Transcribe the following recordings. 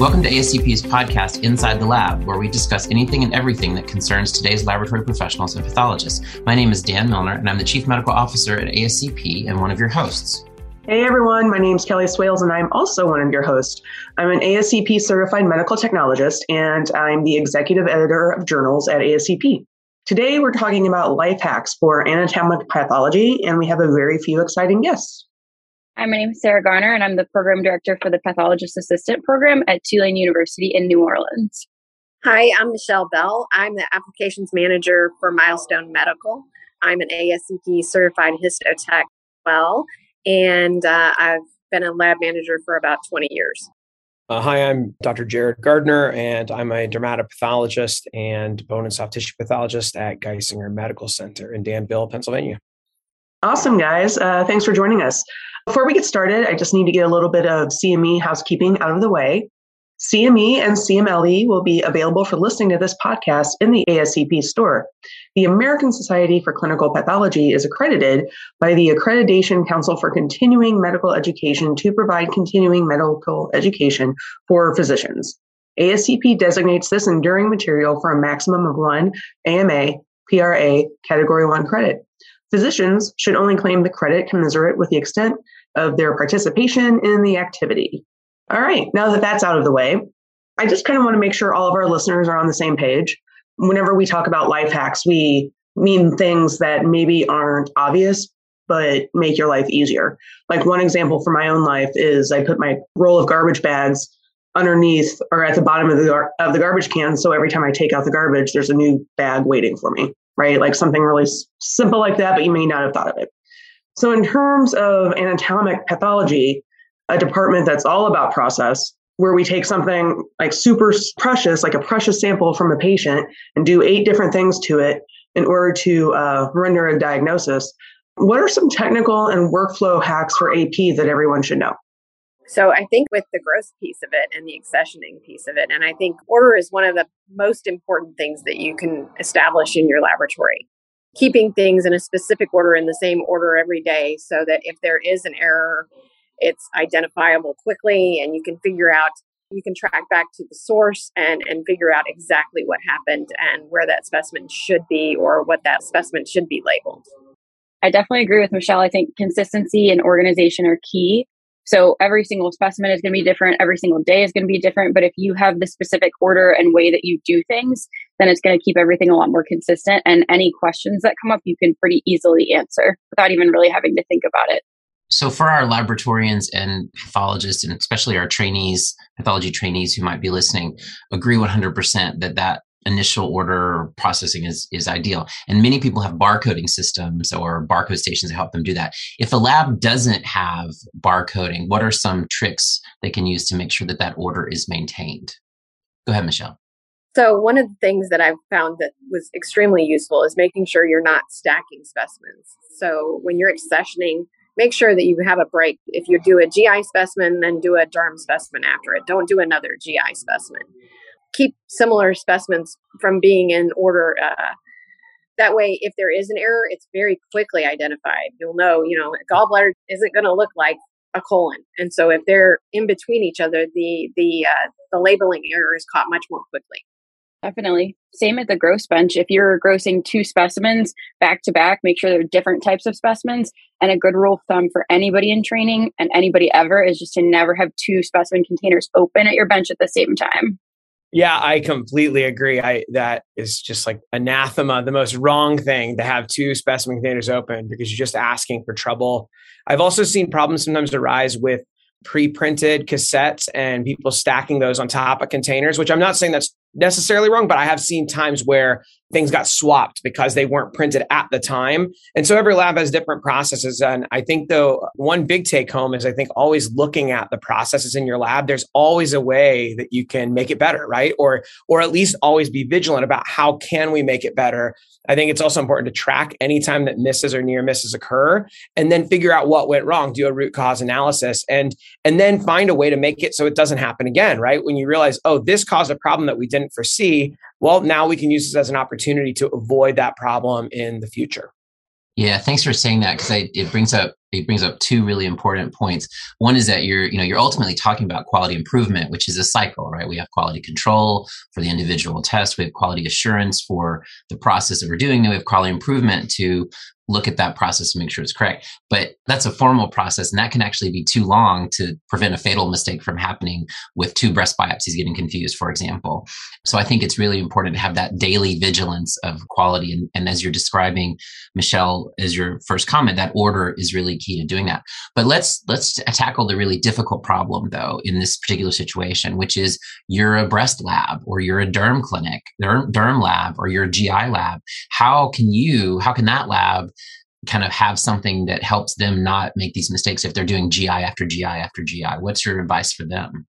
Welcome to ASCP's podcast, Inside the Lab, where we discuss anything and everything that concerns today's laboratory professionals and pathologists. My name is Dan Milner, and I'm the Chief Medical Officer at ASCP and one of your hosts. Hey everyone, my name is Kelly Swales, and I'm also one of your hosts. I'm an ASCP certified medical technologist, and I'm the executive editor of journals at ASCP. Today, we're talking about life hacks for anatomic pathology, and we have a very few exciting guests. Hi, my name is Sarah Garner, and I'm the program director for the Pathologist Assistant Program at Tulane University in New Orleans. Hi, I'm Michelle Bell. I'm the applications manager for Milestone Medical. I'm an ASCP certified histotech well, and uh, I've been a lab manager for about 20 years. Uh, hi, I'm Dr. Jared Gardner, and I'm a dermatopathologist and bone and soft tissue pathologist at Geisinger Medical Center in Danville, Pennsylvania. Awesome, guys. Uh, thanks for joining us. Before we get started, I just need to get a little bit of CME housekeeping out of the way. CME and CMLE will be available for listening to this podcast in the ASCP store. The American Society for Clinical Pathology is accredited by the Accreditation Council for Continuing Medical Education to provide continuing medical education for physicians. ASCP designates this enduring material for a maximum of one AMA PRA Category 1 credit. Physicians should only claim the credit commensurate with the extent of their participation in the activity. All right, now that that's out of the way, I just kind of want to make sure all of our listeners are on the same page. Whenever we talk about life hacks, we mean things that maybe aren't obvious, but make your life easier. Like one example for my own life is I put my roll of garbage bags underneath or at the bottom of the, gar- of the garbage can. So every time I take out the garbage, there's a new bag waiting for me, right? Like something really simple like that, but you may not have thought of it. So, in terms of anatomic pathology, a department that's all about process, where we take something like super precious, like a precious sample from a patient, and do eight different things to it in order to uh, render a diagnosis. What are some technical and workflow hacks for AP that everyone should know? So I think with the gross piece of it and the accessioning piece of it, and I think order is one of the most important things that you can establish in your laboratory keeping things in a specific order in the same order every day so that if there is an error, it's identifiable quickly and you can figure out you can track back to the source and and figure out exactly what happened and where that specimen should be or what that specimen should be labeled. I definitely agree with Michelle. I think consistency and organization are key. So every single specimen is going to be different. Every single day is going to be different. But if you have the specific order and way that you do things, then it's going to keep everything a lot more consistent. And any questions that come up, you can pretty easily answer without even really having to think about it. So, for our laboratorians and pathologists, and especially our trainees, pathology trainees who might be listening, agree 100% that that initial order processing is is ideal. And many people have barcoding systems or barcode stations to help them do that. If a lab doesn't have barcoding what are some tricks they can use to make sure that that order is maintained? Go ahead michelle. So one of the things that i've found that was extremely useful is making sure you're not stacking specimens. So when you're accessioning make sure that you have a break if you do a gi specimen then do a derm specimen after it. Don't do another gi specimen keep similar specimens from being in order. Uh, that way, if there is an error, it's very quickly identified. You'll know, you know, gallbladder isn't going to look like a colon, and so if they're in between each other, the the uh, the labeling error is caught much more quickly. Definitely. Same at the gross bench. If you're grossing two specimens back to back, make sure they're different types of specimens. And a good rule of thumb for anybody in training and anybody ever is just to never have two specimen containers open at your bench at the same time. Yeah, I completely agree. I that is just like anathema, the most wrong thing to have two specimen containers open because you're just asking for trouble. I've also seen problems sometimes arise with pre-printed cassettes and people stacking those on top of containers, which I'm not saying that's necessarily wrong, but I have seen times where things got swapped because they weren't printed at the time. And so every lab has different processes. And I think though one big take home is I think always looking at the processes in your lab, there's always a way that you can make it better, right? Or or at least always be vigilant about how can we make it better. I think it's also important to track anytime that misses or near misses occur and then figure out what went wrong, do a root cause analysis and and then find a way to make it so it doesn't happen again, right? When you realize, oh, this caused a problem that we didn't foresee, well, now we can use this as an opportunity to avoid that problem in the future. Yeah, thanks for saying that because it brings up it brings up two really important points. One is that you're, you know, you're ultimately talking about quality improvement, which is a cycle, right? We have quality control for the individual test. We have quality assurance for the process that we're doing. Then we have quality improvement to look at that process and make sure it's correct. But that's a formal process, and that can actually be too long to prevent a fatal mistake from happening with two breast biopsies getting confused, for example. So I think it's really important to have that daily vigilance of quality. And, and as you're describing, Michelle, as your first comment, that order is really key to doing that. But let's let's tackle the really difficult problem though in this particular situation, which is you're a breast lab or you're a derm clinic, derm, derm lab, or you're a GI lab. How can you, how can that lab kind of have something that helps them not make these mistakes if they're doing GI after GI after GI? What's your advice for them?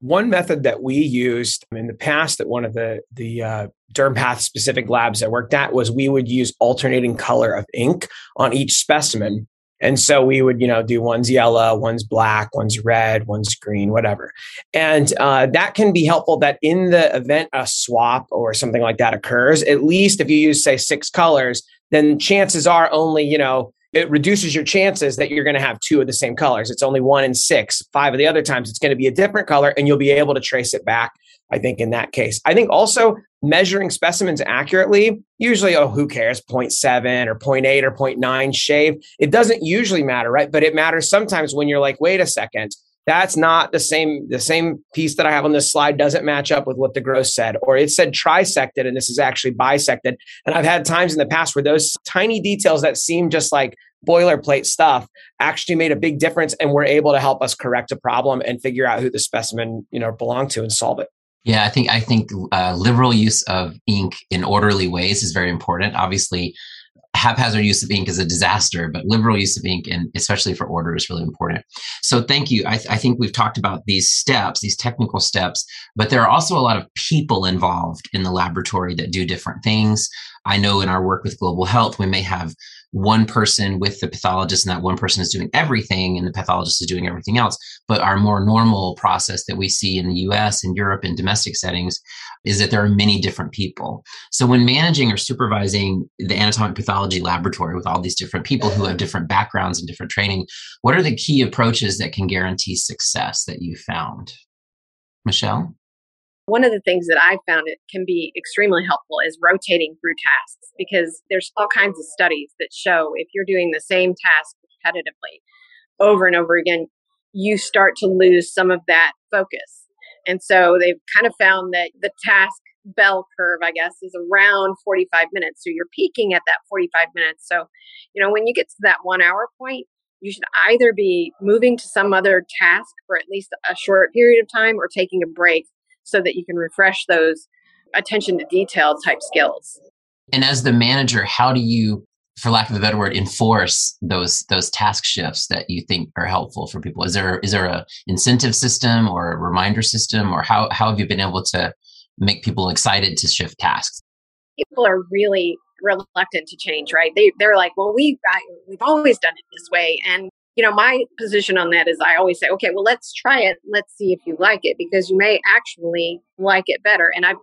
One method that we used in the past at one of the the uh, DermPath specific labs I worked at was we would use alternating color of ink on each specimen. And so we would, you know, do one's yellow, one's black, one's red, one's green, whatever. And uh, that can be helpful that in the event a swap or something like that occurs, at least if you use, say, six colors, then chances are only, you know, it reduces your chances that you're going to have two of the same colors. It's only one in six. Five of the other times, it's going to be a different color, and you'll be able to trace it back. I think in that case, I think also measuring specimens accurately, usually, oh, who cares, 0.7 or 0.8 or 0.9 shave. It doesn't usually matter, right? But it matters sometimes when you're like, wait a second, that's not the same the same piece that i have on this slide doesn't match up with what the gross said or it said trisected and this is actually bisected and i've had times in the past where those tiny details that seem just like boilerplate stuff actually made a big difference and were able to help us correct a problem and figure out who the specimen you know belonged to and solve it yeah, I think I think uh, liberal use of ink in orderly ways is very important. Obviously, haphazard use of ink is a disaster, but liberal use of ink, and especially for order, is really important. So, thank you. I, th- I, think we've talked about these steps, these technical steps, but there are also a lot of people involved in the laboratory that do different things. I know in our work with global health, we may have one person with the pathologist and that one person is doing everything and the pathologist is doing everything else. But our more normal process that we see in the US and Europe in domestic settings is that there are many different people. So when managing or supervising the anatomic pathology laboratory with all these different people who have different backgrounds and different training, what are the key approaches that can guarantee success that you found? Michelle? One of the things that I found it can be extremely helpful is rotating through tasks because there's all kinds of studies that show if you're doing the same task repetitively over and over again, you start to lose some of that focus. And so they've kind of found that the task bell curve, I guess, is around 45 minutes. So you're peaking at that 45 minutes. So, you know, when you get to that one hour point, you should either be moving to some other task for at least a short period of time or taking a break so that you can refresh those attention to detail type skills. And as the manager, how do you, for lack of a better word, enforce those those task shifts that you think are helpful for people? Is there is there a incentive system or a reminder system, or how how have you been able to make people excited to shift tasks? People are really reluctant to change, right? They they're like, well, we we've always done it this way, and you know, my position on that is I always say, okay, well, let's try it. Let's see if you like it because you may actually like it better. And I,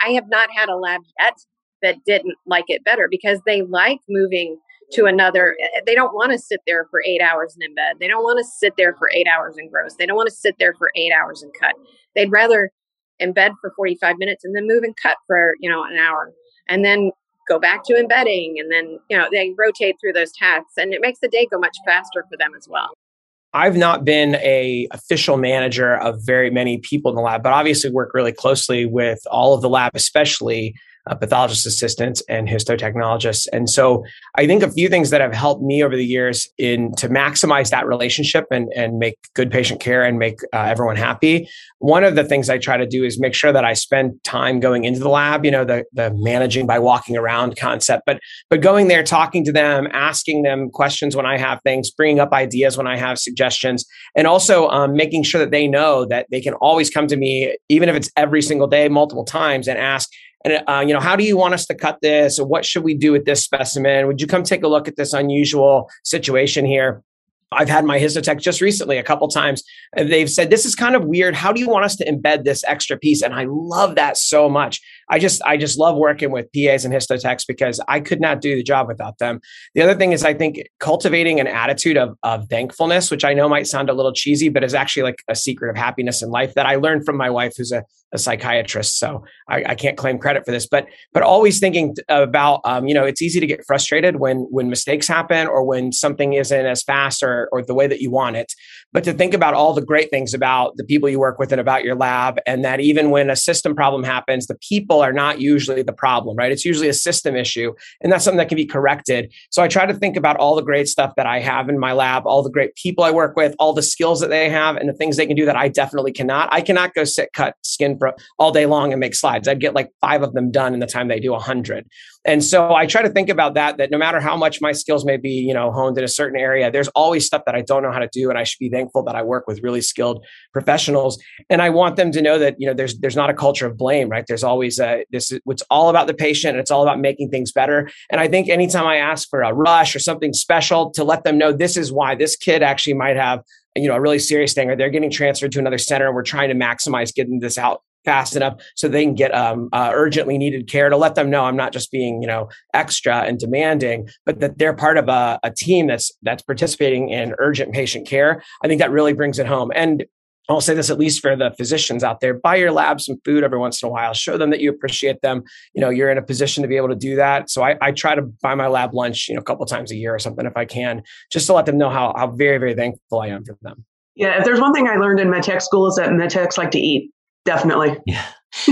I have not had a lab yet that didn't like it better because they like moving to another. Eh, they don't want to sit there for eight hours in bed. They don't want to sit there for eight hours in gross. They don't want to sit there for eight hours in cut. They'd rather embed for 45 minutes and then move and cut for, you know, an hour and then go back to embedding and then you know they rotate through those tasks and it makes the day go much faster for them as well. I've not been a official manager of very many people in the lab, but obviously work really closely with all of the lab, especially uh, pathologist assistants and histotechnologists. And so I think a few things that have helped me over the years in to maximize that relationship and, and make good patient care and make uh, everyone happy. One of the things I try to do is make sure that I spend time going into the lab, you know, the, the managing by walking around concept, but, but going there, talking to them, asking them questions when I have things, bringing up ideas when I have suggestions, and also um, making sure that they know that they can always come to me, even if it's every single day, multiple times and ask, and uh, you know how do you want us to cut this or what should we do with this specimen would you come take a look at this unusual situation here I've had my histotech just recently a couple times. They've said, This is kind of weird. How do you want us to embed this extra piece? And I love that so much. I just I just love working with PAs and histotechs because I could not do the job without them. The other thing is I think cultivating an attitude of, of thankfulness, which I know might sound a little cheesy, but is actually like a secret of happiness in life that I learned from my wife, who's a, a psychiatrist. So I, I, can't claim credit for this, but but always thinking about um, you know it's easy to get frustrated when when mistakes happen or when something isn't as fast or or the way that you want it, but to think about all the great things about the people you work with and about your lab, and that even when a system problem happens, the people are not usually the problem, right? It's usually a system issue. And that's something that can be corrected. So I try to think about all the great stuff that I have in my lab, all the great people I work with, all the skills that they have, and the things they can do that I definitely cannot. I cannot go sit, cut skin for all day long and make slides. I'd get like five of them done in the time they do a hundred. And so I try to think about that, that no matter how much my skills may be, you know, honed in a certain area, there's always stuff that I don't know how to do. And I should be thankful that I work with really skilled professionals. And I want them to know that, you know, there's, there's not a culture of blame, right? There's always a, this, it's all about the patient and it's all about making things better. And I think anytime I ask for a rush or something special to let them know this is why this kid actually might have you know a really serious thing or they're getting transferred to another center and we're trying to maximize getting this out fast enough so they can get um, uh, urgently needed care to let them know I'm not just being you know extra and demanding, but that they're part of a, a team that's that's participating in urgent patient care. I think that really brings it home. And I'll say this at least for the physicians out there: buy your lab some food every once in a while. Show them that you appreciate them. You know, you're in a position to be able to do that. So I, I try to buy my lab lunch, you know, a couple times a year or something if I can, just to let them know how how very very thankful I am for them. Yeah, if there's one thing I learned in medtech school is that med techs like to eat. Definitely. Yeah.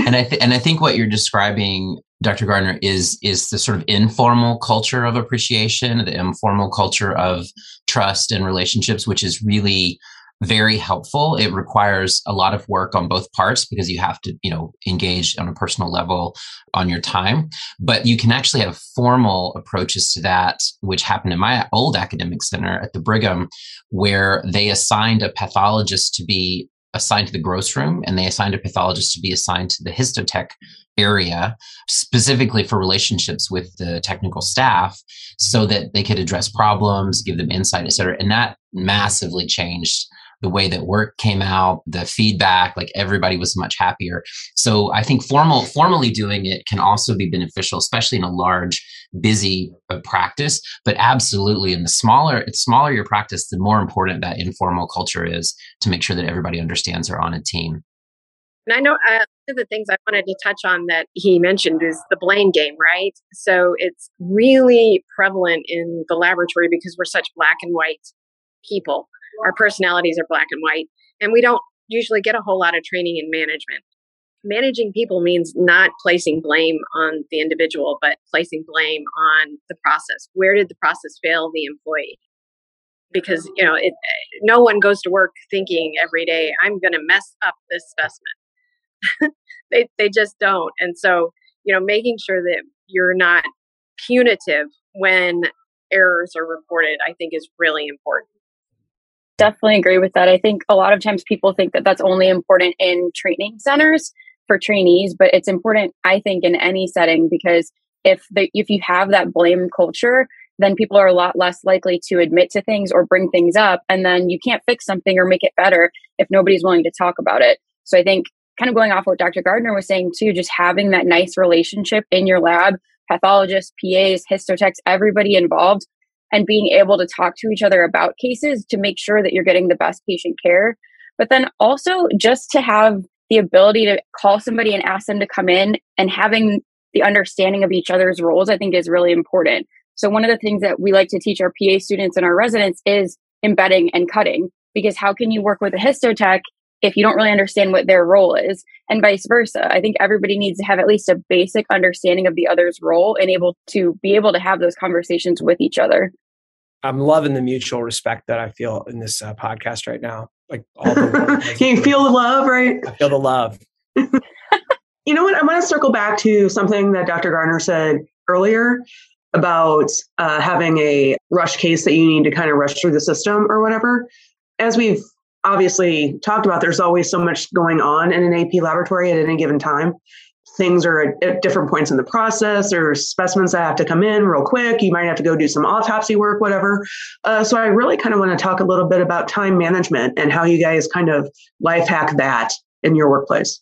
And I th- and I think what you're describing Dr. Gardner is is the sort of informal culture of appreciation, the informal culture of trust and relationships which is really very helpful. It requires a lot of work on both parts because you have to, you know, engage on a personal level on your time. But you can actually have formal approaches to that, which happened in my old academic center at the Brigham, where they assigned a pathologist to be assigned to the gross room and they assigned a pathologist to be assigned to the histotech area specifically for relationships with the technical staff so that they could address problems give them insight et cetera. And that massively changed the way that work came out, the feedback, like everybody was much happier. So I think formal formally doing it can also be beneficial, especially in a large, busy uh, practice. But absolutely, in the smaller, it's smaller your practice, the more important that informal culture is to make sure that everybody understands they're on a team. And I know uh, one of the things I wanted to touch on that he mentioned is the blame game, right? So it's really prevalent in the laboratory because we're such black and white people our personalities are black and white, and we don't usually get a whole lot of training in management. Managing people means not placing blame on the individual, but placing blame on the process. Where did the process fail the employee? Because you know, it, no one goes to work thinking every day, "I'm going to mess up this specimen." they they just don't, and so you know, making sure that you're not punitive when errors are reported, I think, is really important definitely agree with that. I think a lot of times people think that that's only important in training centers for trainees, but it's important, I think, in any setting because if the, if you have that blame culture, then people are a lot less likely to admit to things or bring things up, and then you can't fix something or make it better if nobody's willing to talk about it. So I think, kind of going off what Dr. Gardner was saying too, just having that nice relationship in your lab, pathologists, PAs, histotechs, everybody involved and being able to talk to each other about cases to make sure that you're getting the best patient care. But then also just to have the ability to call somebody and ask them to come in and having the understanding of each other's roles, I think is really important. So one of the things that we like to teach our PA students and our residents is embedding and cutting, because how can you work with a histotech if you don't really understand what their role is and vice versa i think everybody needs to have at least a basic understanding of the other's role and able to be able to have those conversations with each other I'm loving the mutual respect that I feel in this uh, podcast right now. Like all the Can you feel the love, right? I feel the love. you know what? I want to circle back to something that Dr. Gardner said earlier about uh, having a rush case that you need to kind of rush through the system or whatever. As we've obviously talked about, there's always so much going on in an AP laboratory at any given time. Things are at, different points in the process or specimens that have to come in real quick. You might have to go do some autopsy work, whatever. Uh, so I really kind of want to talk a little bit about time management and how you guys kind of life hack that in your workplace.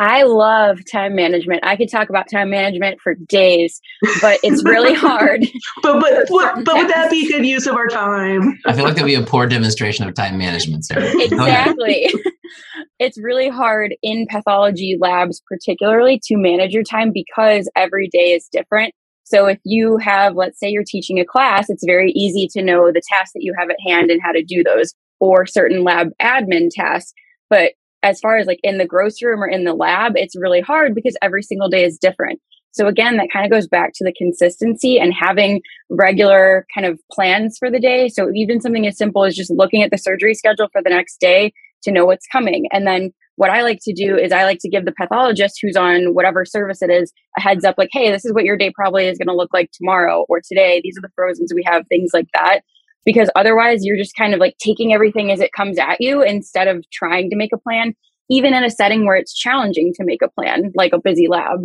I love time management. I could talk about time management for days, but it's really hard. but but but, but would that be good use of our time? I feel like that'd be a poor demonstration of time management, Sarah. Exactly. it's really hard in pathology labs, particularly to manage your time because every day is different. So if you have, let's say you're teaching a class, it's very easy to know the tasks that you have at hand and how to do those or certain lab admin tasks. But as far as like in the gross room or in the lab, it's really hard because every single day is different. So again, that kind of goes back to the consistency and having regular kind of plans for the day. So even something as simple as just looking at the surgery schedule for the next day to know what's coming. And then what I like to do is I like to give the pathologist who's on whatever service it is a heads up like, hey, this is what your day probably is going to look like tomorrow or today. These are the frozens we have, things like that because otherwise you're just kind of like taking everything as it comes at you instead of trying to make a plan even in a setting where it's challenging to make a plan like a busy lab.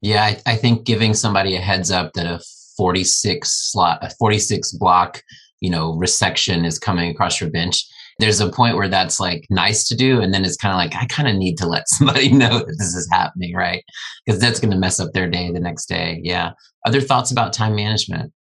Yeah i, I think giving somebody a heads up that a 46 slot a 46 block you know resection is coming across your bench there's a point where that's like nice to do and then it's kind of like i kind of need to let somebody know that this is happening right? Because that's going to mess up their day the next day yeah. Other thoughts about time management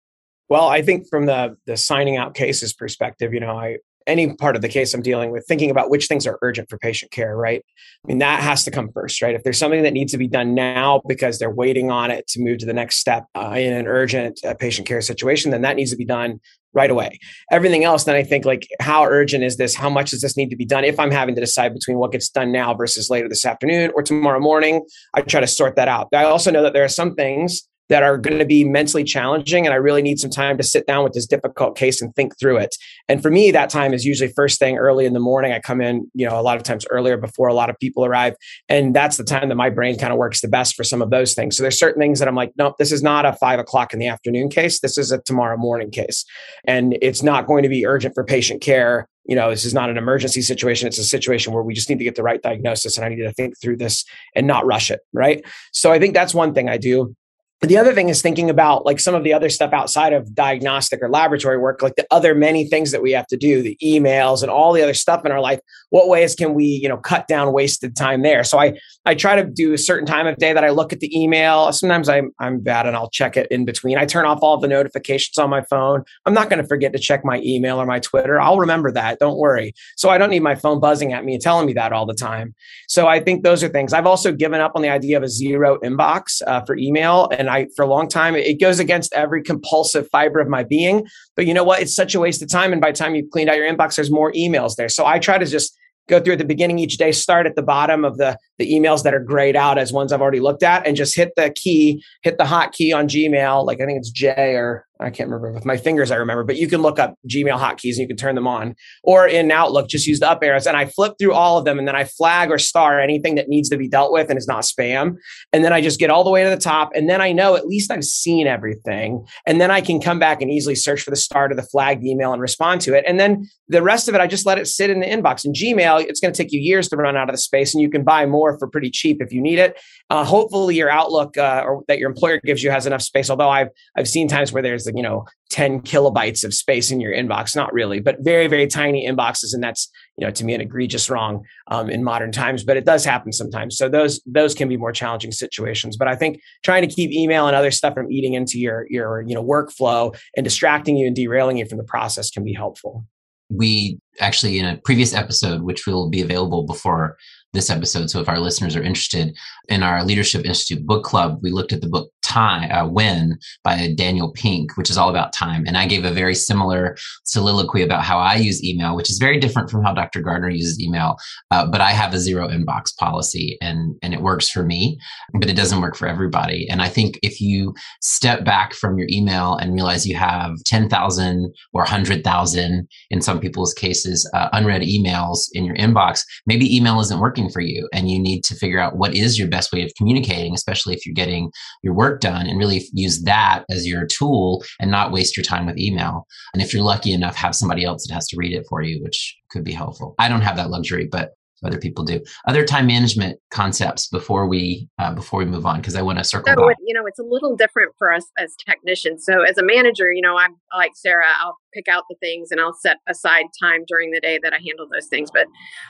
well, I think from the the signing out cases perspective, you know, I any part of the case I'm dealing with, thinking about which things are urgent for patient care, right? I mean, that has to come first, right? If there's something that needs to be done now because they're waiting on it to move to the next step uh, in an urgent uh, patient care situation, then that needs to be done right away. Everything else, then I think like, how urgent is this? How much does this need to be done? If I'm having to decide between what gets done now versus later this afternoon or tomorrow morning, I try to sort that out. I also know that there are some things that are going to be mentally challenging and i really need some time to sit down with this difficult case and think through it and for me that time is usually first thing early in the morning i come in you know a lot of times earlier before a lot of people arrive and that's the time that my brain kind of works the best for some of those things so there's certain things that i'm like nope this is not a five o'clock in the afternoon case this is a tomorrow morning case and it's not going to be urgent for patient care you know, this is not an emergency situation. It's a situation where we just need to get the right diagnosis and I need to think through this and not rush it. Right. So I think that's one thing I do the other thing is thinking about like some of the other stuff outside of diagnostic or laboratory work like the other many things that we have to do the emails and all the other stuff in our life. What ways can we you know cut down wasted time there? So i i try to do a certain time of day that i look at the email. Sometimes i'm i'm bad and i'll check it in between. I turn off all the notifications on my phone. I'm not going to forget to check my email or my twitter. I'll remember that don't worry. So i don't need my phone buzzing at me and telling me that all the time. So i think those are things. I've also given up on the idea of a zero inbox uh, for email and I for a long time. It goes against every compulsive fiber of my being. But you know what? It's such a waste of time. And by the time you've cleaned out your inbox, there's more emails there. So I try to just go through at the beginning each day, start at the bottom of the, the emails that are grayed out as ones I've already looked at, and just hit the key, hit the hot key on Gmail. Like I think it's J or I can't remember with my fingers, I remember, but you can look up Gmail hotkeys and you can turn them on. Or in Outlook, just use the up arrows. And I flip through all of them and then I flag or star anything that needs to be dealt with and is not spam. And then I just get all the way to the top. And then I know at least I've seen everything. And then I can come back and easily search for the start of the flagged email and respond to it. And then the rest of it, I just let it sit in the inbox. In Gmail, it's going to take you years to run out of the space and you can buy more for pretty cheap if you need it. Uh, hopefully your Outlook uh, or that your employer gives you has enough space. Although I've, I've seen times where there's you know 10 kilobytes of space in your inbox not really but very very tiny inboxes and that's you know to me an egregious wrong um, in modern times but it does happen sometimes so those those can be more challenging situations but i think trying to keep email and other stuff from eating into your your you know workflow and distracting you and derailing you from the process can be helpful we actually in a previous episode which will be available before this episode. So if our listeners are interested in our Leadership Institute book club, we looked at the book Time, uh, When by Daniel Pink, which is all about time. And I gave a very similar soliloquy about how I use email, which is very different from how Dr. Gardner uses email. Uh, but I have a zero inbox policy and, and it works for me, but it doesn't work for everybody. And I think if you step back from your email and realize you have 10,000 or 100,000 in some people's cases, uh, unread emails in your inbox, maybe email isn't working working for you and you need to figure out what is your best way of communicating especially if you're getting your work done and really use that as your tool and not waste your time with email. And if you're lucky enough have somebody else that has to read it for you which could be helpful. I don't have that luxury but other people do. Other time management concepts before we uh, before we move on, because I want to circle so back. you know, it's a little different for us as technicians. So as a manager, you know, I'm like Sarah. I'll pick out the things and I'll set aside time during the day that I handle those things. But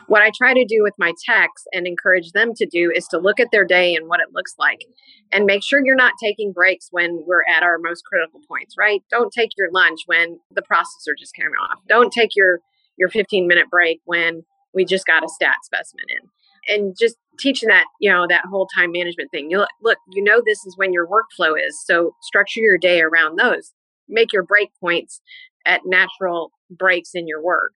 what I try to do with my techs and encourage them to do is to look at their day and what it looks like, and make sure you're not taking breaks when we're at our most critical points. Right? Don't take your lunch when the processor just came off. Don't take your your 15 minute break when we just got a stat specimen in. And just teaching that you know that whole time management thing you look, look you know this is when your workflow is so structure your day around those. Make your break points at natural breaks in your work.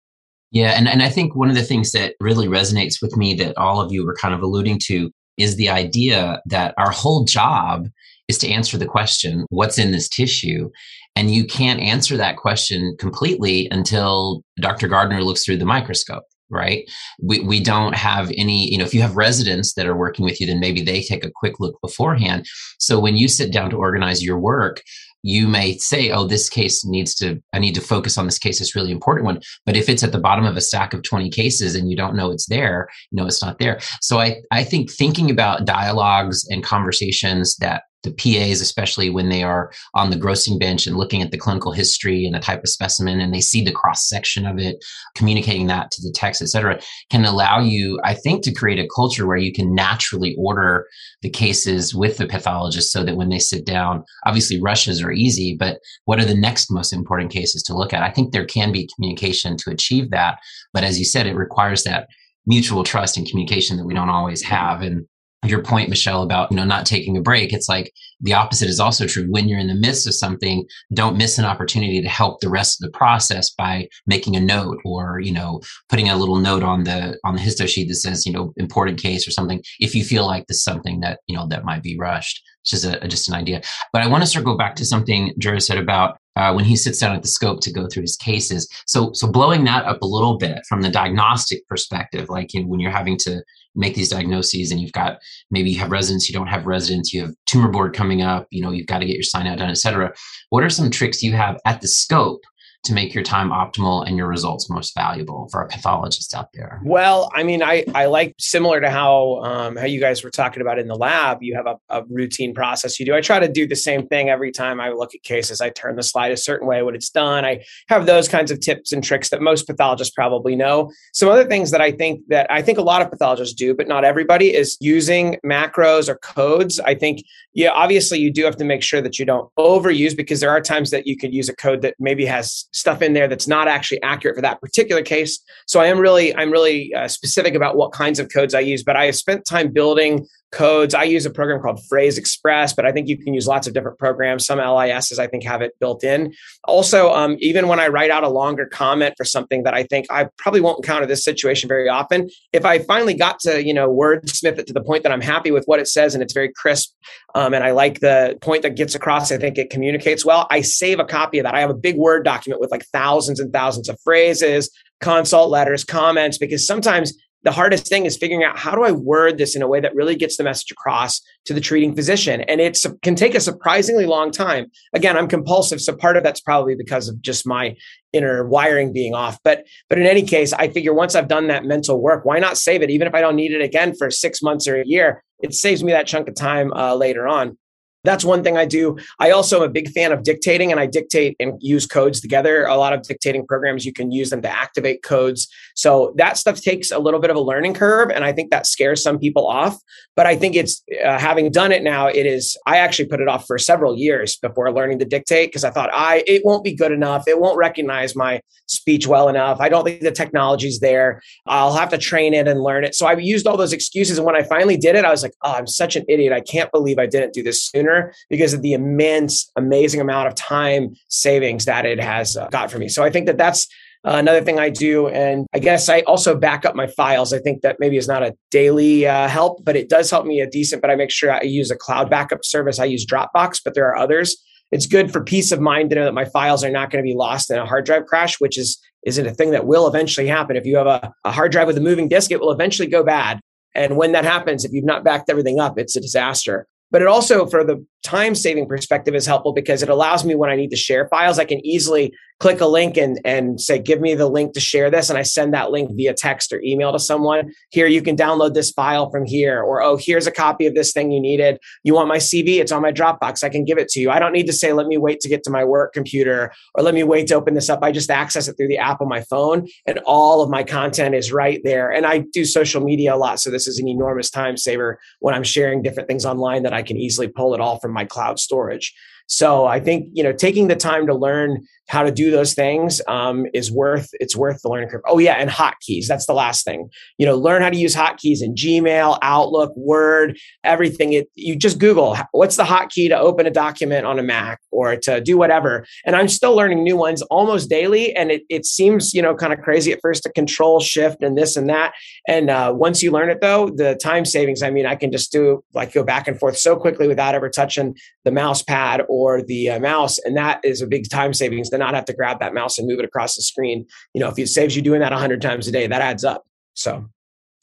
Yeah and, and i think one of the things that really resonates with me that all of you were kind of alluding to is the idea that our whole job is to answer the question what's in this tissue? And you can't answer that question completely until dr gardner looks through the microscope right? We, we don't have any you know if you have residents that are working with you then maybe they take a quick look beforehand. So when you sit down to organize your work you may say oh this case needs to i need to focus on this case. It's really important one. But if it's at the bottom of a stack of 20 cases and you don't know it's there you know it's not there. So i i think thinking about dialogues and conversations that the PAs, especially when they are on the grossing bench and looking at the clinical history and the type of specimen and they see the cross section of it, communicating that to the techs, et cetera, can allow you, I think, to create a culture where you can naturally order the cases with the pathologist so that when they sit down, obviously rushes are easy, but what are the next most important cases to look at? I think there can be communication to achieve that. But as you said, it requires that mutual trust and communication that we don't always have. And your point michelle about you know not taking a break it's like the opposite is also true. When you're in the midst of something don't miss an opportunity to help the rest of the process by making a note or you know putting a little note on the on the histo sheet that says you know important case or something if you feel like this is something that you know that might be rushed. It's just a, just an idea. But i want to circle back to something Jerry said about uh, when he sits down at the scope to go through his cases. So, so blowing that up a little bit from the diagnostic perspective, like you know, when you're having to make these diagnoses and you've got maybe you have residents you don't have residents you have tumor board coming up you know you've got to get your sign out done et cetera. What are some tricks you have at the scope to make your time optimal and your results most valuable for a pathologist out there? Well, I mean, I, I like similar to how um, how you guys were talking about in the lab. You have a, a, routine process you do. I try to do the same thing every time I look at cases. I turn the slide a certain way when it's done. I have those kinds of tips and tricks that most pathologists probably know. Some other things that I think that I think a lot of pathologists do, but not everybody, is using macros or codes. I think yeah, obviously you do have to make sure that you don't overuse because there are times that you could use a code that maybe has stuff in there that's not actually accurate for that particular case. So I am really, I'm really uh, specific about what kinds of codes I use. But I have spent time building codes. I use a program called Phrase Express, but I think you can use lots of different programs. Some LISs I think have it built in. Also, um, even when I write out a longer comment for something that I think I probably won't encounter this situation very often, if I finally got to you know wordsmith it to the point that I'm happy with what it says and it's very crisp, um, and I like the point that gets across, I think it communicates well. I save a copy of that. I have a big Word document with like thousands and thousands of phrases, consult letters, comments, because sometimes the hardest thing is figuring out how do I word this in a way that really gets the message across to the treating physician. And it can take a surprisingly long time. Again, I'm compulsive, so part of that's probably because of just my inner wiring being off. But but in any case, I figure once I've done that mental work, why not save it? Even if I don't need it again for six months or a year, it saves me that chunk of time uh, later on. That's one thing I do. I also am a big fan of dictating and I dictate and use codes together. A lot of dictating programs, you can use them to activate codes. So that stuff takes a little bit of a learning curve. And I think that scares some people off. But I think it's uh, having done it now, it is, I actually put it off for several years before learning to dictate because I thought I, it won't be good enough. It won't recognize my speech well enough. I don't think the technology's there. I'll have to train it and learn it. So I used all those excuses. And when I finally did it, I was like, oh, I'm such an idiot. I can't believe I didn't do this sooner because of the immense, amazing amount of time savings that it has uh, got for me. So I think that that's uh, another thing I do. And I guess I also back up my files. I think that maybe is not a daily uh, help, but it does help me a decent. But I make sure I use a cloud backup service. I use Dropbox, but there are others. It's good for peace of mind to know that my files are not going to be lost in a hard drive crash, which is isn't a thing that will eventually happen. If you have a, a hard drive with a moving disk, it will eventually go bad. And when that happens, if you've not backed everything up, it's a disaster but it also for the time saving perspective is helpful because it allows me when I need to share files, I can easily click a link and, and say, give me the link to share this. And I send that link via text or email to someone. Here, you can download this file from here. Or, oh, here's a copy of this thing you needed. You want my CV? It's on my Dropbox. I can give it to you. I don't need to say, let me wait to get to my work computer or let me wait to open this up. I just access it through the app on my phone and all of my content is right there. And I do social media a lot. So this is an enormous time saver when I'm sharing different things online that I can easily pull it all from my cloud storage. So I think you know taking the time to learn how to do those things um, is worth it's worth the learning curve. Oh yeah, and hotkeys. That's the last thing. You know, learn how to use hotkeys in Gmail, Outlook, Word, everything. It you just Google what's the hotkey to open a document on a Mac or to do whatever. And I'm still learning new ones almost daily. And it it seems you know kind of crazy at first to control shift and this and that. And uh, once you learn it though, the time savings. I mean, I can just do like go back and forth so quickly without ever touching the mouse pad or the uh, mouse, and that is a big time savings to not have to grab that mouse and move it across the screen. You know, if it saves you doing that 100 times a day, that adds up. So,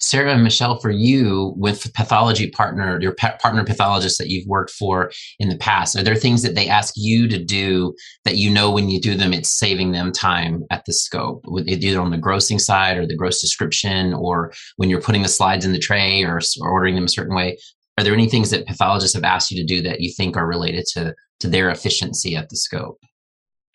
Sarah and Michelle, for you with pathology partner, your partner pathologists that you've worked for in the past, are there things that they ask you to do that you know when you do them, it's saving them time at the scope, either on the grossing side or the gross description, or when you're putting the slides in the tray or, or ordering them a certain way? Are there any things that pathologists have asked you to do that you think are related to to their efficiency at the scope?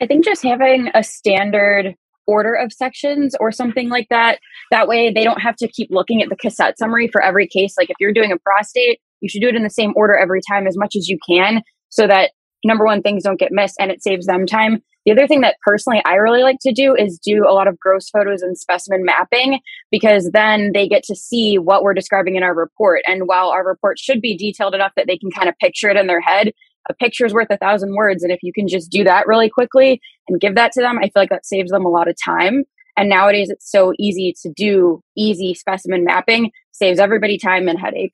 I think just having a standard order of sections or something like that. That way they don't have to keep looking at the cassette summary for every case. Like if you're doing a prostate, you should do it in the same order every time as much as you can so that number one, things don't get missed and it saves them time. The other thing that personally I really like to do is do a lot of gross photos and specimen mapping because then they get to see what we're describing in our report. And while our report should be detailed enough that they can kind of picture it in their head, a picture is worth a thousand words. And if you can just do that really quickly and give that to them, I feel like that saves them a lot of time. And nowadays it's so easy to do easy specimen mapping, saves everybody time and headache.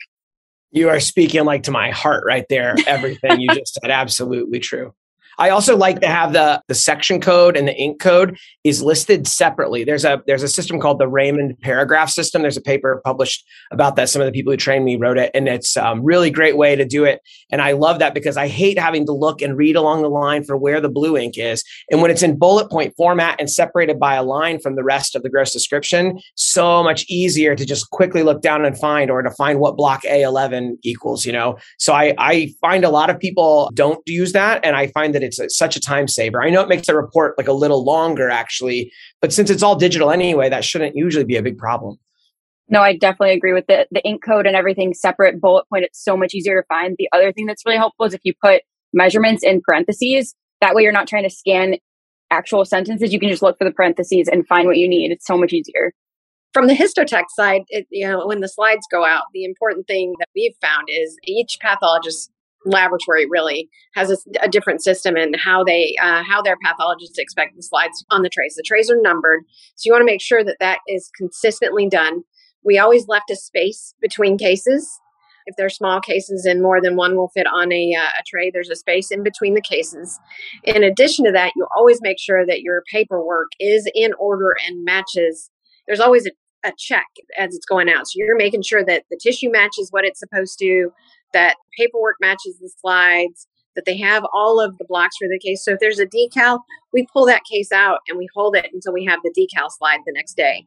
You are speaking like to my heart right there. Everything you just said, absolutely true. I also like to have the the section code and the ink code is listed separately. There's a there's a system called the Raymond Paragraph System. There's a paper published about that. Some of the people who trained me wrote it, and it's a um, really great way to do it. And I love that because I hate having to look and read along the line for where the blue ink is. And when it's in bullet point format and separated by a line from the rest of the gross description, so much easier to just quickly look down and find or to find what block A11 equals. You know, so I I find a lot of people don't use that, and I find that that it's a, such a time saver. I know it makes the report like a little longer actually, but since it's all digital anyway, that shouldn't usually be a big problem. No, I definitely agree with the the ink code and everything separate bullet point. It's so much easier to find. The other thing that's really helpful is if you put measurements in parentheses. That way, you're not trying to scan actual sentences. You can just look for the parentheses and find what you need. It's so much easier. From the histotechs side, it, you know, when the slides go out, the important thing that we've found is each pathologist laboratory really has a, a different system and how they uh, how their pathologists expect the slides on the trays. The trays are numbered so you want to make sure that that is consistently done. We always left a space between cases. If they're small cases and more than one will fit on a, uh, a tray there's a space in between the cases. In addition to that you always make sure that your paperwork is in order and matches. There's always a, a check as it's going out so you're making sure that the tissue matches what it's supposed to that paperwork matches the slides, that they have all of the blocks for the case. So if there's a decal, we pull that case out and we hold it until we have the decal slide the next day.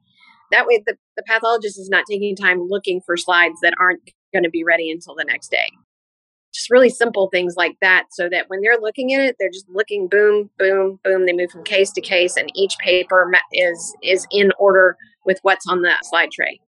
That way, the, the pathologist is not taking time looking for slides that aren't going to be ready until the next day. Just really simple things like that, so that when they're looking at it, they're just looking boom, boom, boom. They move from case to case, and each paper is is in order with what's on the slide tray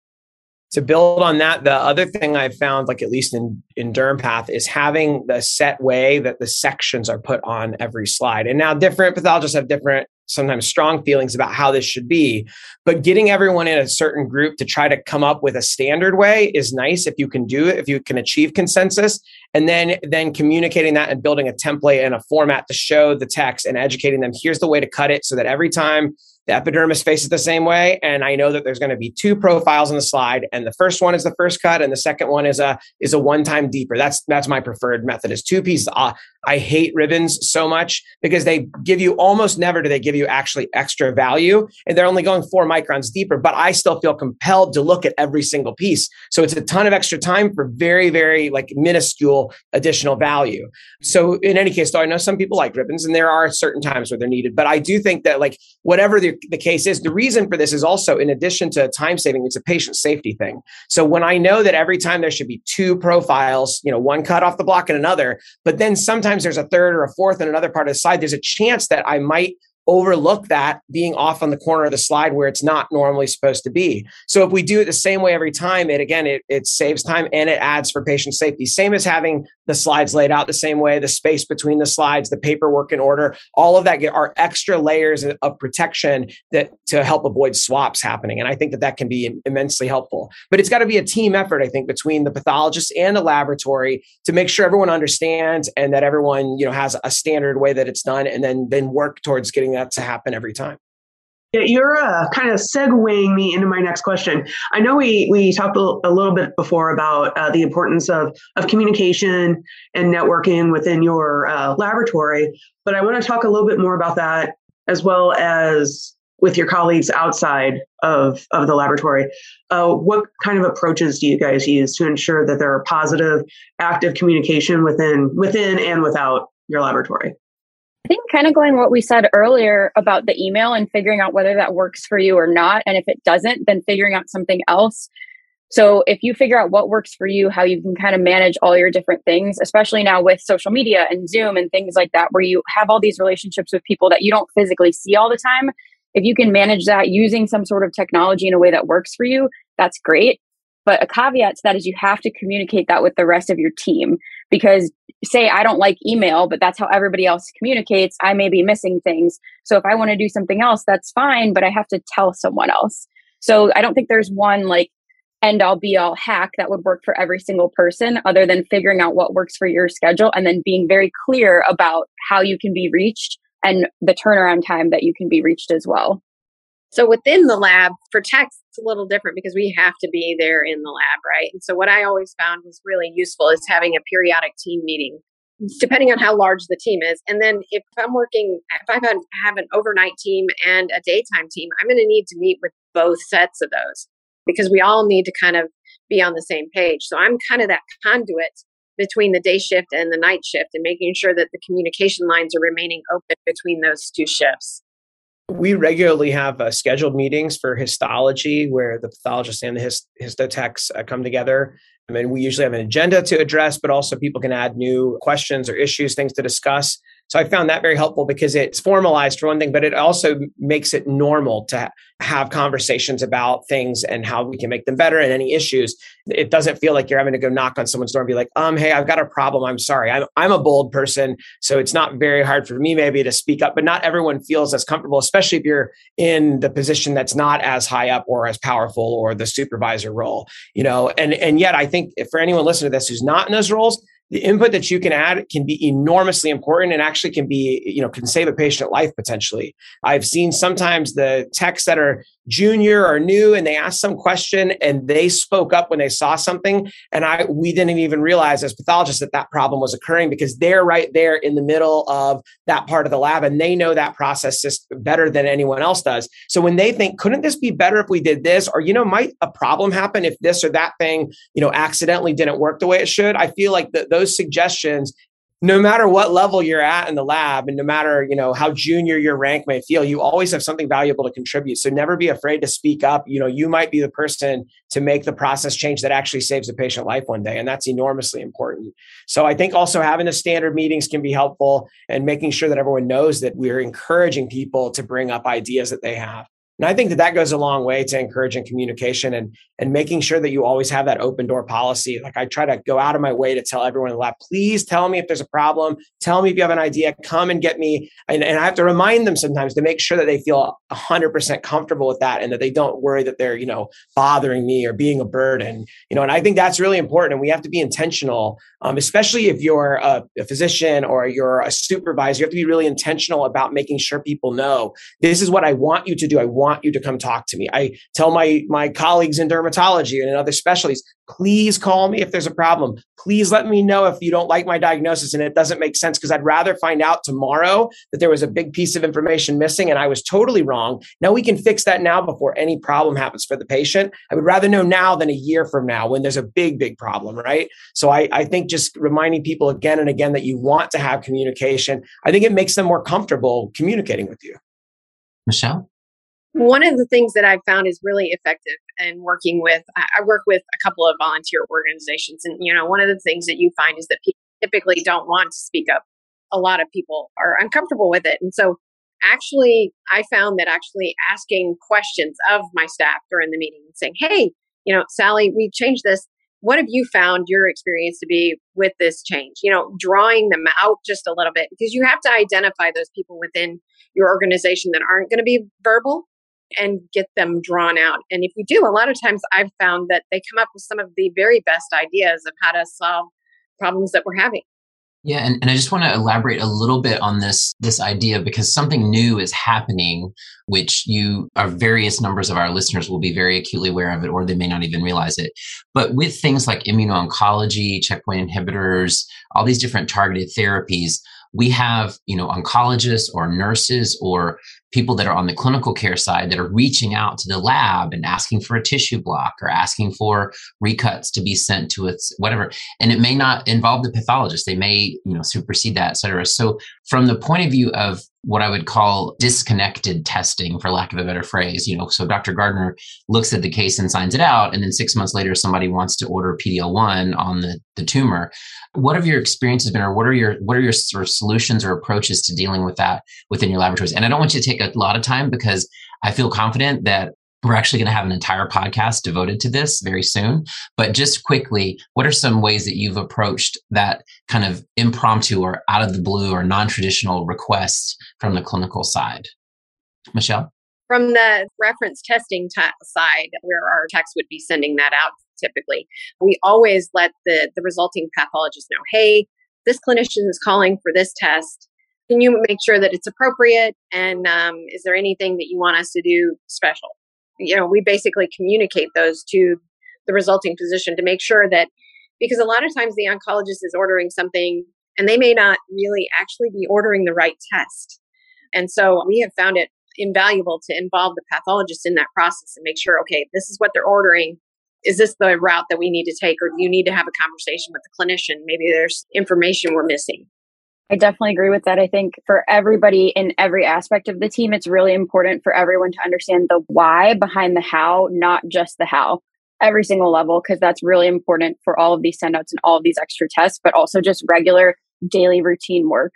to build on that, the other thing I've found, like at least in in DermPath, is having the set way that the sections are put on every slide. And now different pathologists have different, sometimes strong feelings about how this should be. But getting everyone in a certain group to try to come up with a standard way is nice if you can do it, if you can achieve consensus. And then then communicating that and building a template and a format to show the techs and educating them. Here's the way to cut it so that every time the epidermis faces the same way. And I know that there's going to be two profiles on the slide. And the first one is the first cut, and the second one is a is a one-time deeper. That's that's my preferred method is two pieces. Uh, I hate ribbons so much because they give you almost never do they give you actually extra value. And they're only going four microns deeper, but I still feel compelled to look at every single piece. So it's a ton of extra time for very, very like minuscule additional value. So in any case, though, I know some people like ribbons and there are certain times where they're needed, but I do think that like whatever the, the case is, the reason for this is also in addition to time saving, it's a patient safety thing. So when I know that every time there should be two profiles, you know, one cut off the block and another, but then sometimes there's a third or a fourth and another part of the slide, there's a chance that I might overlook that being off on the corner of the slide where it's not normally supposed to be. So if we do it the same way every time, it again it, it saves time and it adds for patient safety. Same as having the slides laid out the same way, the space between the slides, the paperwork in order, all of that are extra layers of protection that to help avoid swaps happening. And I think that that can be immensely helpful. But it's got to be a team effort, I think, between the pathologist and the laboratory to make sure everyone understands and that everyone you know has a standard way that it's done, and then then work towards getting that to happen every time. You're uh, kind of segueing me into my next question. I know we we talked a little bit before about uh, the importance of of communication and networking within your uh, laboratory, but I want to talk a little bit more about that as well as with your colleagues outside of of the laboratory. Uh, what kind of approaches do you guys use to ensure that there are positive, active communication within within and without your laboratory? I think kind of going what we said earlier about the email and figuring out whether that works for you or not. And if it doesn't, then figuring out something else. So if you figure out what works for you, how you can kind of manage all your different things, especially now with social media and Zoom and things like that, where you have all these relationships with people that you don't physically see all the time. If you can manage that using some sort of technology in a way that works for you, that's great. But a caveat to that is you have to communicate that with the rest of your team because say I don't like email, but that's how everybody else communicates, I may be missing things. So if I want to do something else, that's fine, but I have to tell someone else. So I don't think there's one like end all be all hack that would work for every single person other than figuring out what works for your schedule and then being very clear about how you can be reached and the turnaround time that you can be reached as well. So within the lab for techs, it's a little different because we have to be there in the lab, right? And so what I always found was really useful is having a periodic team meeting, depending on how large the team is. And then if I'm working, if I have an overnight team and a daytime team, I'm going to need to meet with both sets of those because we all need to kind of be on the same page. So I'm kind of that conduit between the day shift and the night shift and making sure that the communication lines are remaining open between those two shifts. We regularly have uh, scheduled meetings for histology where the pathologist and the hist- histotechs uh, come together. I mean, we usually have an agenda to address, but also people can add new questions or issues, things to discuss. So I found that very helpful because it's formalized for one thing, but it also makes it normal to have conversations about things and how we can make them better and any issues. It doesn't feel like you're having to go knock on someone's door and be like, um, hey, I've got a problem. I'm sorry. I'm, I'm a bold person. So it's not very hard for me maybe to speak up, but not everyone feels as comfortable, especially if you're in the position that's not as high up or as powerful or the supervisor role, you know, and, and yet I think for anyone listening to this who's not in those roles, the input that you can add can be enormously important and actually can be, you know, can save a patient life potentially. I've seen sometimes the techs that are junior or new and they asked some question and they spoke up when they saw something and i we didn't even realize as pathologists that that problem was occurring because they're right there in the middle of that part of the lab and they know that process better than anyone else does. So when they think couldn't this be better if we did this? or you know might a problem happen if this or that thing you know accidentally didn't work the way it should? I feel like the, those suggestions no matter what level you're at in the lab and no matter you know how junior your rank may feel you always have something valuable to contribute. So never be afraid to speak up. You know you might be the person to make the process change that actually saves a patient life one day and that's enormously important. So i think also having the standard meetings can be helpful and making sure that everyone knows that we're encouraging people to bring up ideas that they have and I think that that goes a long way to encouraging communication and and making sure that you always have that open door policy. Like I try to go out of my way to tell everyone in the lab, please tell me if there's a problem. Tell me if you have an idea. Come and get me. And, and I have to remind them sometimes to make sure that they feel 100% comfortable with that and that they don't worry that they're, you know, bothering me or being a burden. You know, and I think that's really important. And we have to be intentional, um, especially if you're a, a physician or you're a supervisor. You have to be really intentional about making sure people know this is what I want you to do. I want want you to come talk to me. I tell my my colleagues in dermatology and in other specialties, please call me if there's a problem. Please let me know if you don't like my diagnosis and it doesn't make sense because I'd rather find out tomorrow that there was a big piece of information missing and I was totally wrong. Now we can fix that now before any problem happens for the patient. I would rather know now than a year from now when there's a big, big problem, right? So I, I think just reminding people again and again that you want to have communication, I think it makes them more comfortable communicating with you. Michelle? One of the things that I've found is really effective in working with, I work with a couple of volunteer organizations. And, you know, one of the things that you find is that people typically don't want to speak up. A lot of people are uncomfortable with it. And so, actually, I found that actually asking questions of my staff during the meeting and saying, hey, you know, Sally, we changed this. What have you found your experience to be with this change? You know, drawing them out just a little bit because you have to identify those people within your organization that aren't going to be verbal and get them drawn out. And if you do, a lot of times I've found that they come up with some of the very best ideas of how to solve problems that we're having. Yeah, and, and I just want to elaborate a little bit on this this idea because something new is happening, which you our various numbers of our listeners will be very acutely aware of it, or they may not even realize it. But with things like immuno-oncology, checkpoint inhibitors, all these different targeted therapies, we have you know oncologists or nurses or people that are on the clinical care side that are reaching out to the lab and asking for a tissue block or asking for recuts to be sent to its whatever. And it may not involve the pathologist. They may you know supersede that et cetera. So from the point of view of what I would call disconnected testing, for lack of a better phrase. You know, so Dr. Gardner looks at the case and signs it out, and then six months later, somebody wants to order PD-L1 on the, the tumor. What have your experiences been, or what are your what are your sort of solutions or approaches to dealing with that within your laboratories? And I don't want you to take a lot of time because I feel confident that we're actually going to have an entire podcast devoted to this very soon. But just quickly, what are some ways that you've approached that kind of impromptu or out of the blue or non traditional requests from the clinical side? Michelle? From the reference testing t- side, where our techs would be sending that out typically, we always let the, the resulting pathologist know hey, this clinician is calling for this test. Can you make sure that it's appropriate? And um, is there anything that you want us to do special? You know, we basically communicate those to the resulting physician to make sure that because a lot of times the oncologist is ordering something and they may not really actually be ordering the right test. And so we have found it invaluable to involve the pathologist in that process and make sure, okay, this is what they're ordering. Is this the route that we need to take, or do you need to have a conversation with the clinician? Maybe there's information we're missing. I definitely agree with that. I think for everybody in every aspect of the team, it's really important for everyone to understand the why behind the how, not just the how, every single level, because that's really important for all of these sendouts and all of these extra tests, but also just regular daily routine work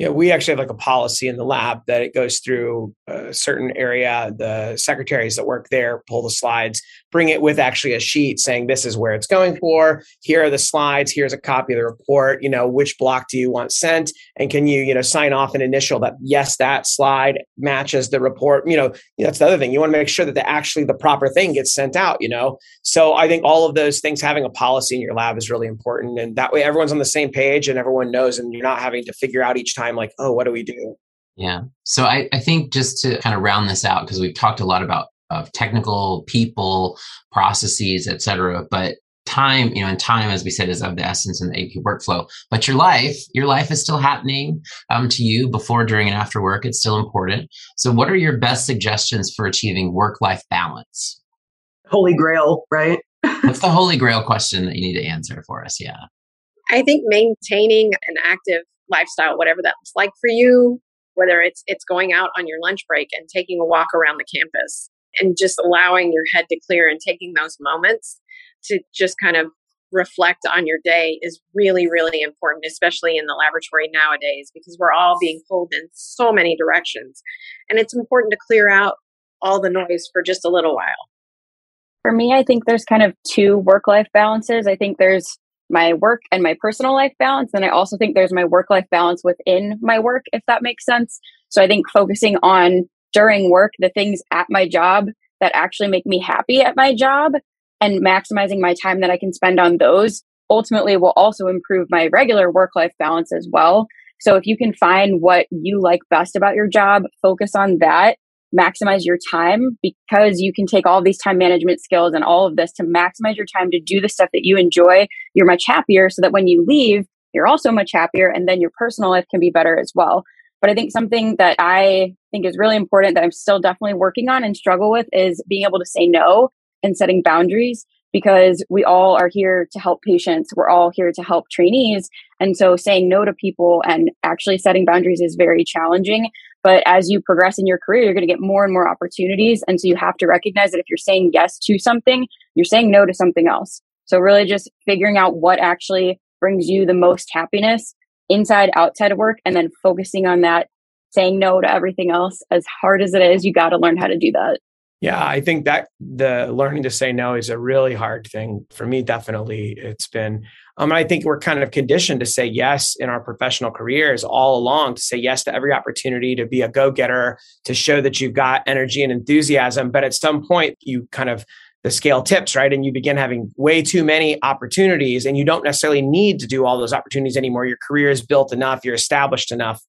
Yeah, we actually have like a policy in the lab that it goes through a certain area. The secretaries that work there pull the slides, bring it with actually a sheet saying this is where it's going for. Here are the slides. Here's a copy of the report. You know, which block do you want sent? And can you, you know, sign off an initial that yes, that slide matches the report. You know, that's the other thing. You want to make sure that the actually the proper thing gets sent out. You know, so I think all of those things having a policy in your lab is really important, and that way everyone's on the same page and everyone knows, and you're not having to figure out each time like, oh, what do we do? Yeah. So I, I think just to kind of round this out, because we've talked a lot about of technical people, processes, et cetera, but time, you know, and time, as we said, is of the essence in the AP workflow. But your life, your life is still happening um, to you before, during, and after work. It's still important. So, what are your best suggestions for achieving work-life balance? Holy Grail, right? What's the holy grail question that you need to answer for us? Yeah. I think maintaining an active lifestyle, whatever that looks like for you, whether it's it's going out on your lunch break and taking a walk around the campus and just allowing your head to clear and taking those moments to just kind of reflect on your day is really really important especially in the laboratory nowadays because we're all being pulled in so many directions and it's important to clear out all the noise for just a little while for me i think there's kind of two work life balances i think there's my work and my personal life balance. And I also think there's my work life balance within my work, if that makes sense. So I think focusing on during work, the things at my job that actually make me happy at my job and maximizing my time that I can spend on those ultimately will also improve my regular work life balance as well. So if you can find what you like best about your job, focus on that maximize your time because you can take all these time management skills and all of this to maximize your time to do the stuff that you enjoy. You're much happier so that when you leave, you're also much happier and then your personal life can be better as well. But I think something that I think is really important that I'm still definitely working on and struggle with is being able to say no and setting boundaries because we all are here to help patients. We're all here to help trainees. And so saying no to people and actually setting boundaries is very challenging. But as you progress in your career, you're going to get more and more opportunities. And so you have to recognize that if you're saying yes to something, you're saying no to something else. So really just figuring out what actually brings you the most happiness inside, outside of work, and then focusing on that, saying no to everything else. As hard as it is, you got to learn how to do that. Yeah, I think that the learning to say no is a really hard thing for me. Definitely, it's been. Um, I think we're kind of conditioned to say yes in our professional careers all along, to say yes to every opportunity, to be a go getter, to show that you've got energy and enthusiasm. But at some point, you kind of the scale tips, right? And you begin having way too many opportunities, and you don't necessarily need to do all those opportunities anymore. Your career is built enough, you're established enough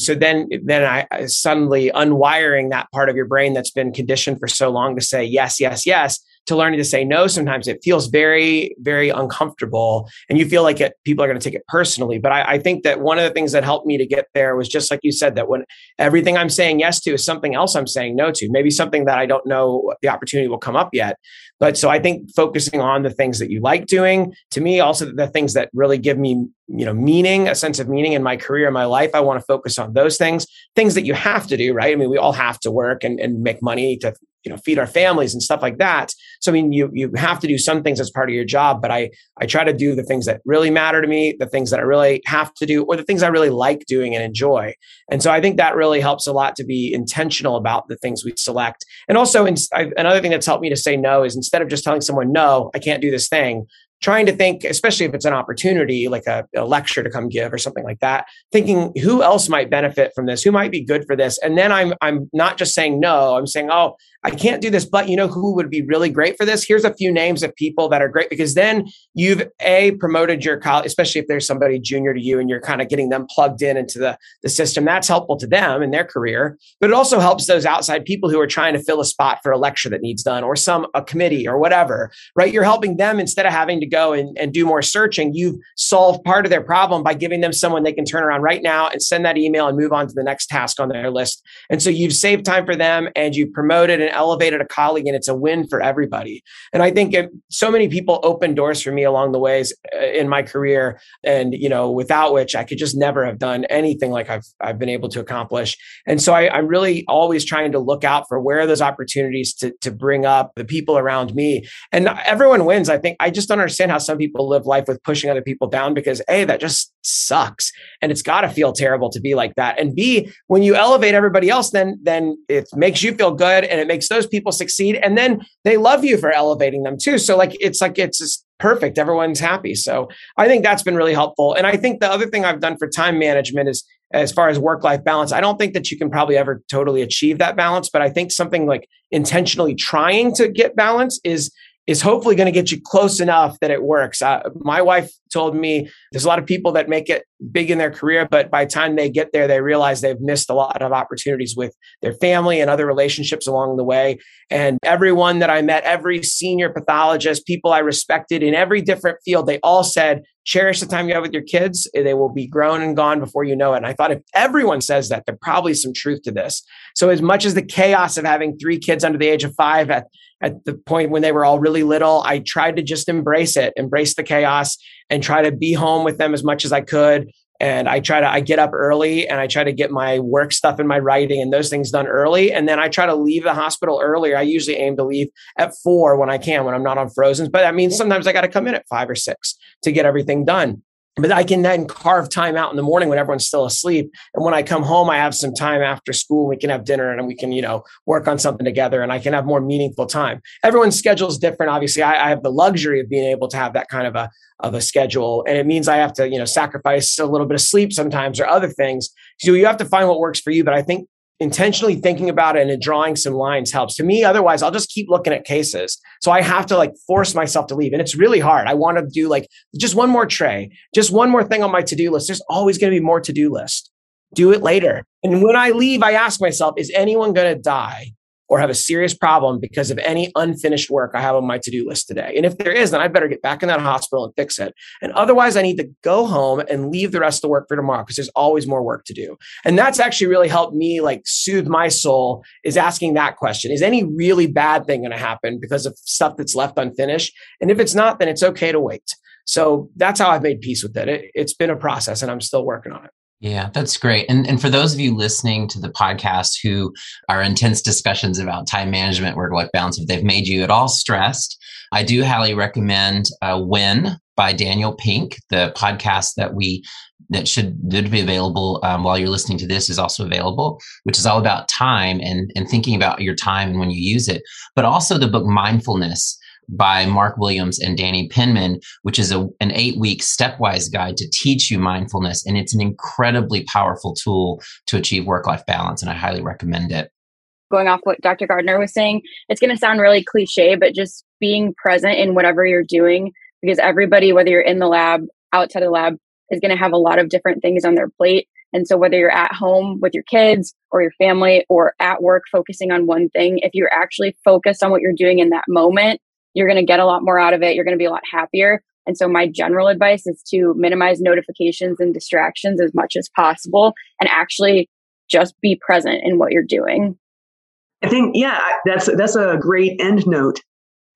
so then then I, I suddenly unwiring that part of your brain that's been conditioned for so long to say yes yes yes to learning to say no sometimes it feels very very uncomfortable and you feel like it, people are going to take it personally. But I, I, think that one of the things that helped me to get there was just like you said that when everything i'm saying yes to is something else i'm saying no to. Maybe something that i don't know the opportunity will come up yet. But so i think focusing on the things that you like doing to me also the things that really give me you know meaning a sense of meaning in my career in my life i want to focus on those things. Things that you have to do right? I mean we all have to work and, and make money to you know feed our families and stuff like that. So i mean you you have to do some things as part of your job but i i try to do the things that really matter to me the things that i really have to do or the things i really like doing and enjoy. And so i think that really helps a lot to be intentional about the things we select. And also in, I, another thing that's helped me to say no is instead of just telling someone no i can't do this thing trying to think, especially if it's an opportunity like a, a, lecture to come give or something like that, thinking who else might benefit from this, who might be good for this. And then I'm I'm not just saying no, I'm saying, oh, I can't do this, but you know who would be really great for this? Here's a few names of people that are great because then you've a promoted your college, especially if there's somebody junior to you and you're kind of getting them plugged in into the, the system. That's helpful to them in their career, but it also helps those outside people who are trying to fill a spot for a lecture that needs done or some a committee or whatever, right? You're helping them instead of having to go and, and do more searching. You've solved part of their problem by giving them someone they can turn around right now and send that email and move on to the next task on their list. And so you've saved time for them and you've promoted and elevated a colleague and it's a win for everybody. And I think it, so many people opened doors for me along the ways uh, in my career and, you know, without which I could just never have done anything like I've, I've been able to accomplish. And so I, I'm really always trying to look out for where those opportunities to, to bring up the people around me. And everyone wins. I think I just don't understand how some people live life with pushing other people down because A, that just sucks. And it's got to feel terrible to be like that. And B, when you elevate everybody else, then, then it makes you feel good and it makes those people succeed. And then they love you for elevating them too. So like, it's like, it's just perfect. Everyone's happy. So I think that's been really helpful. And I think the other thing I've done for time management is as far as work life balance, I don't think that you can probably ever totally achieve that balance, but I think something like intentionally trying to get balance is is hopefully going to get you close enough that it works. Uh, my wife told me there's a lot of people that make it big in their career, but by the time they get there, they realize they've missed a lot of opportunities with their family and other relationships along the way. And everyone that I met, every senior pathologist, people I respected in every different field, they all said, cherish the time you have with your kids. They will be grown and gone before you know it. And I thought if everyone says that, there's probably some truth to this. So as much as the chaos of having three kids under the age of five at at the point when they were all really little, I tried to just embrace it, embrace the chaos and try to be home with them as much as I could. And I try to, I get up early and I try to get my work stuff and my writing and those things done early. And then I try to leave the hospital earlier. I usually aim to leave at four when I can, when I'm not on frozen. But that means sometimes I got to come in at five or six to get everything done but I can then carve time out in the morning when everyone's still asleep. And when I come home, I have some time after school. We can have dinner and we can, you know, work on something together and I can have more meaningful time. Everyone's schedule is different. Obviously, I, I have the luxury of being able to have that kind of a, of a schedule. And it means I have to, you know, sacrifice a little bit of sleep sometimes or other things. So you have to find what works for you. But I think intentionally thinking about it and drawing some lines helps. To me otherwise i'll just keep looking at cases. So i have to like force myself to leave and it's really hard. I want to do like just one more tray just one more thing on my to-do list. There's always going to be more to-do list. Do it later. And when I leave, I ask myself, is anyone going to die or have a serious problem because of any unfinished work I have on my to do list today. And if there is, then I better get back in that hospital and fix it. And otherwise, I need to go home and leave the rest of the work for tomorrow because there's always more work to do. And that's actually really helped me like soothe my soul is asking that question Is any really bad thing going to happen because of stuff that's left unfinished? And if it's not, then it's okay to wait. So that's how I've made peace with it. it it's been a process and I'm still working on it. Yeah, that's great. And and for those of you listening to the podcast who are intense discussions about time management, work life balance, if they've made you at all stressed, I do highly recommend uh, "When" by Daniel Pink. The podcast that we that should, should be available um, while you're listening to this is also available, which is all about time and and thinking about your time and when you use it, but also the book Mindfulness by Mark Williams and Danny Penman, which is a, an eight week stepwise guide to teach you mindfulness. And it's an incredibly powerful tool to achieve work life balance. And I highly recommend it. Going off what Dr. Gardner was saying, it's going to sound really cliche, but just being present in whatever you're doing, because everybody, whether you're in the lab, outside the lab, is going to have a lot of different things on their plate. And so whether you're at home with your kids or your family or at work focusing on one thing, if you're actually focused on what you're doing in that moment, you're going to get a lot more out of it. You're going to be a lot happier. And so my general advice is to minimize notifications and distractions as much as possible and actually just be present in what you're doing. I think yeah, that's that's a great end note.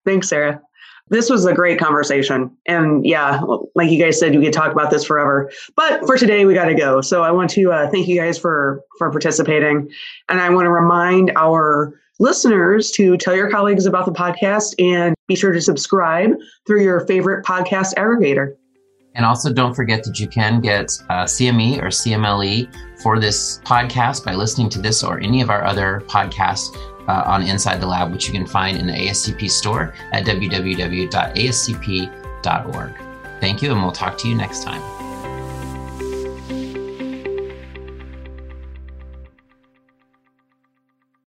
Thanks, Sarah. This was a great conversation. And yeah, like you guys said, we could talk about this forever. But for today, we got to go. So I want to uh, thank you guys for for participating, and I want to remind our listeners to tell your colleagues about the podcast and be sure to subscribe through your favorite podcast aggregator. And also, don't forget that you can get uh, CME or CMLE for this podcast by listening to this or any of our other podcasts uh, on Inside the Lab, which you can find in the ASCP store at www.ascp.org. Thank you, and we'll talk to you next time.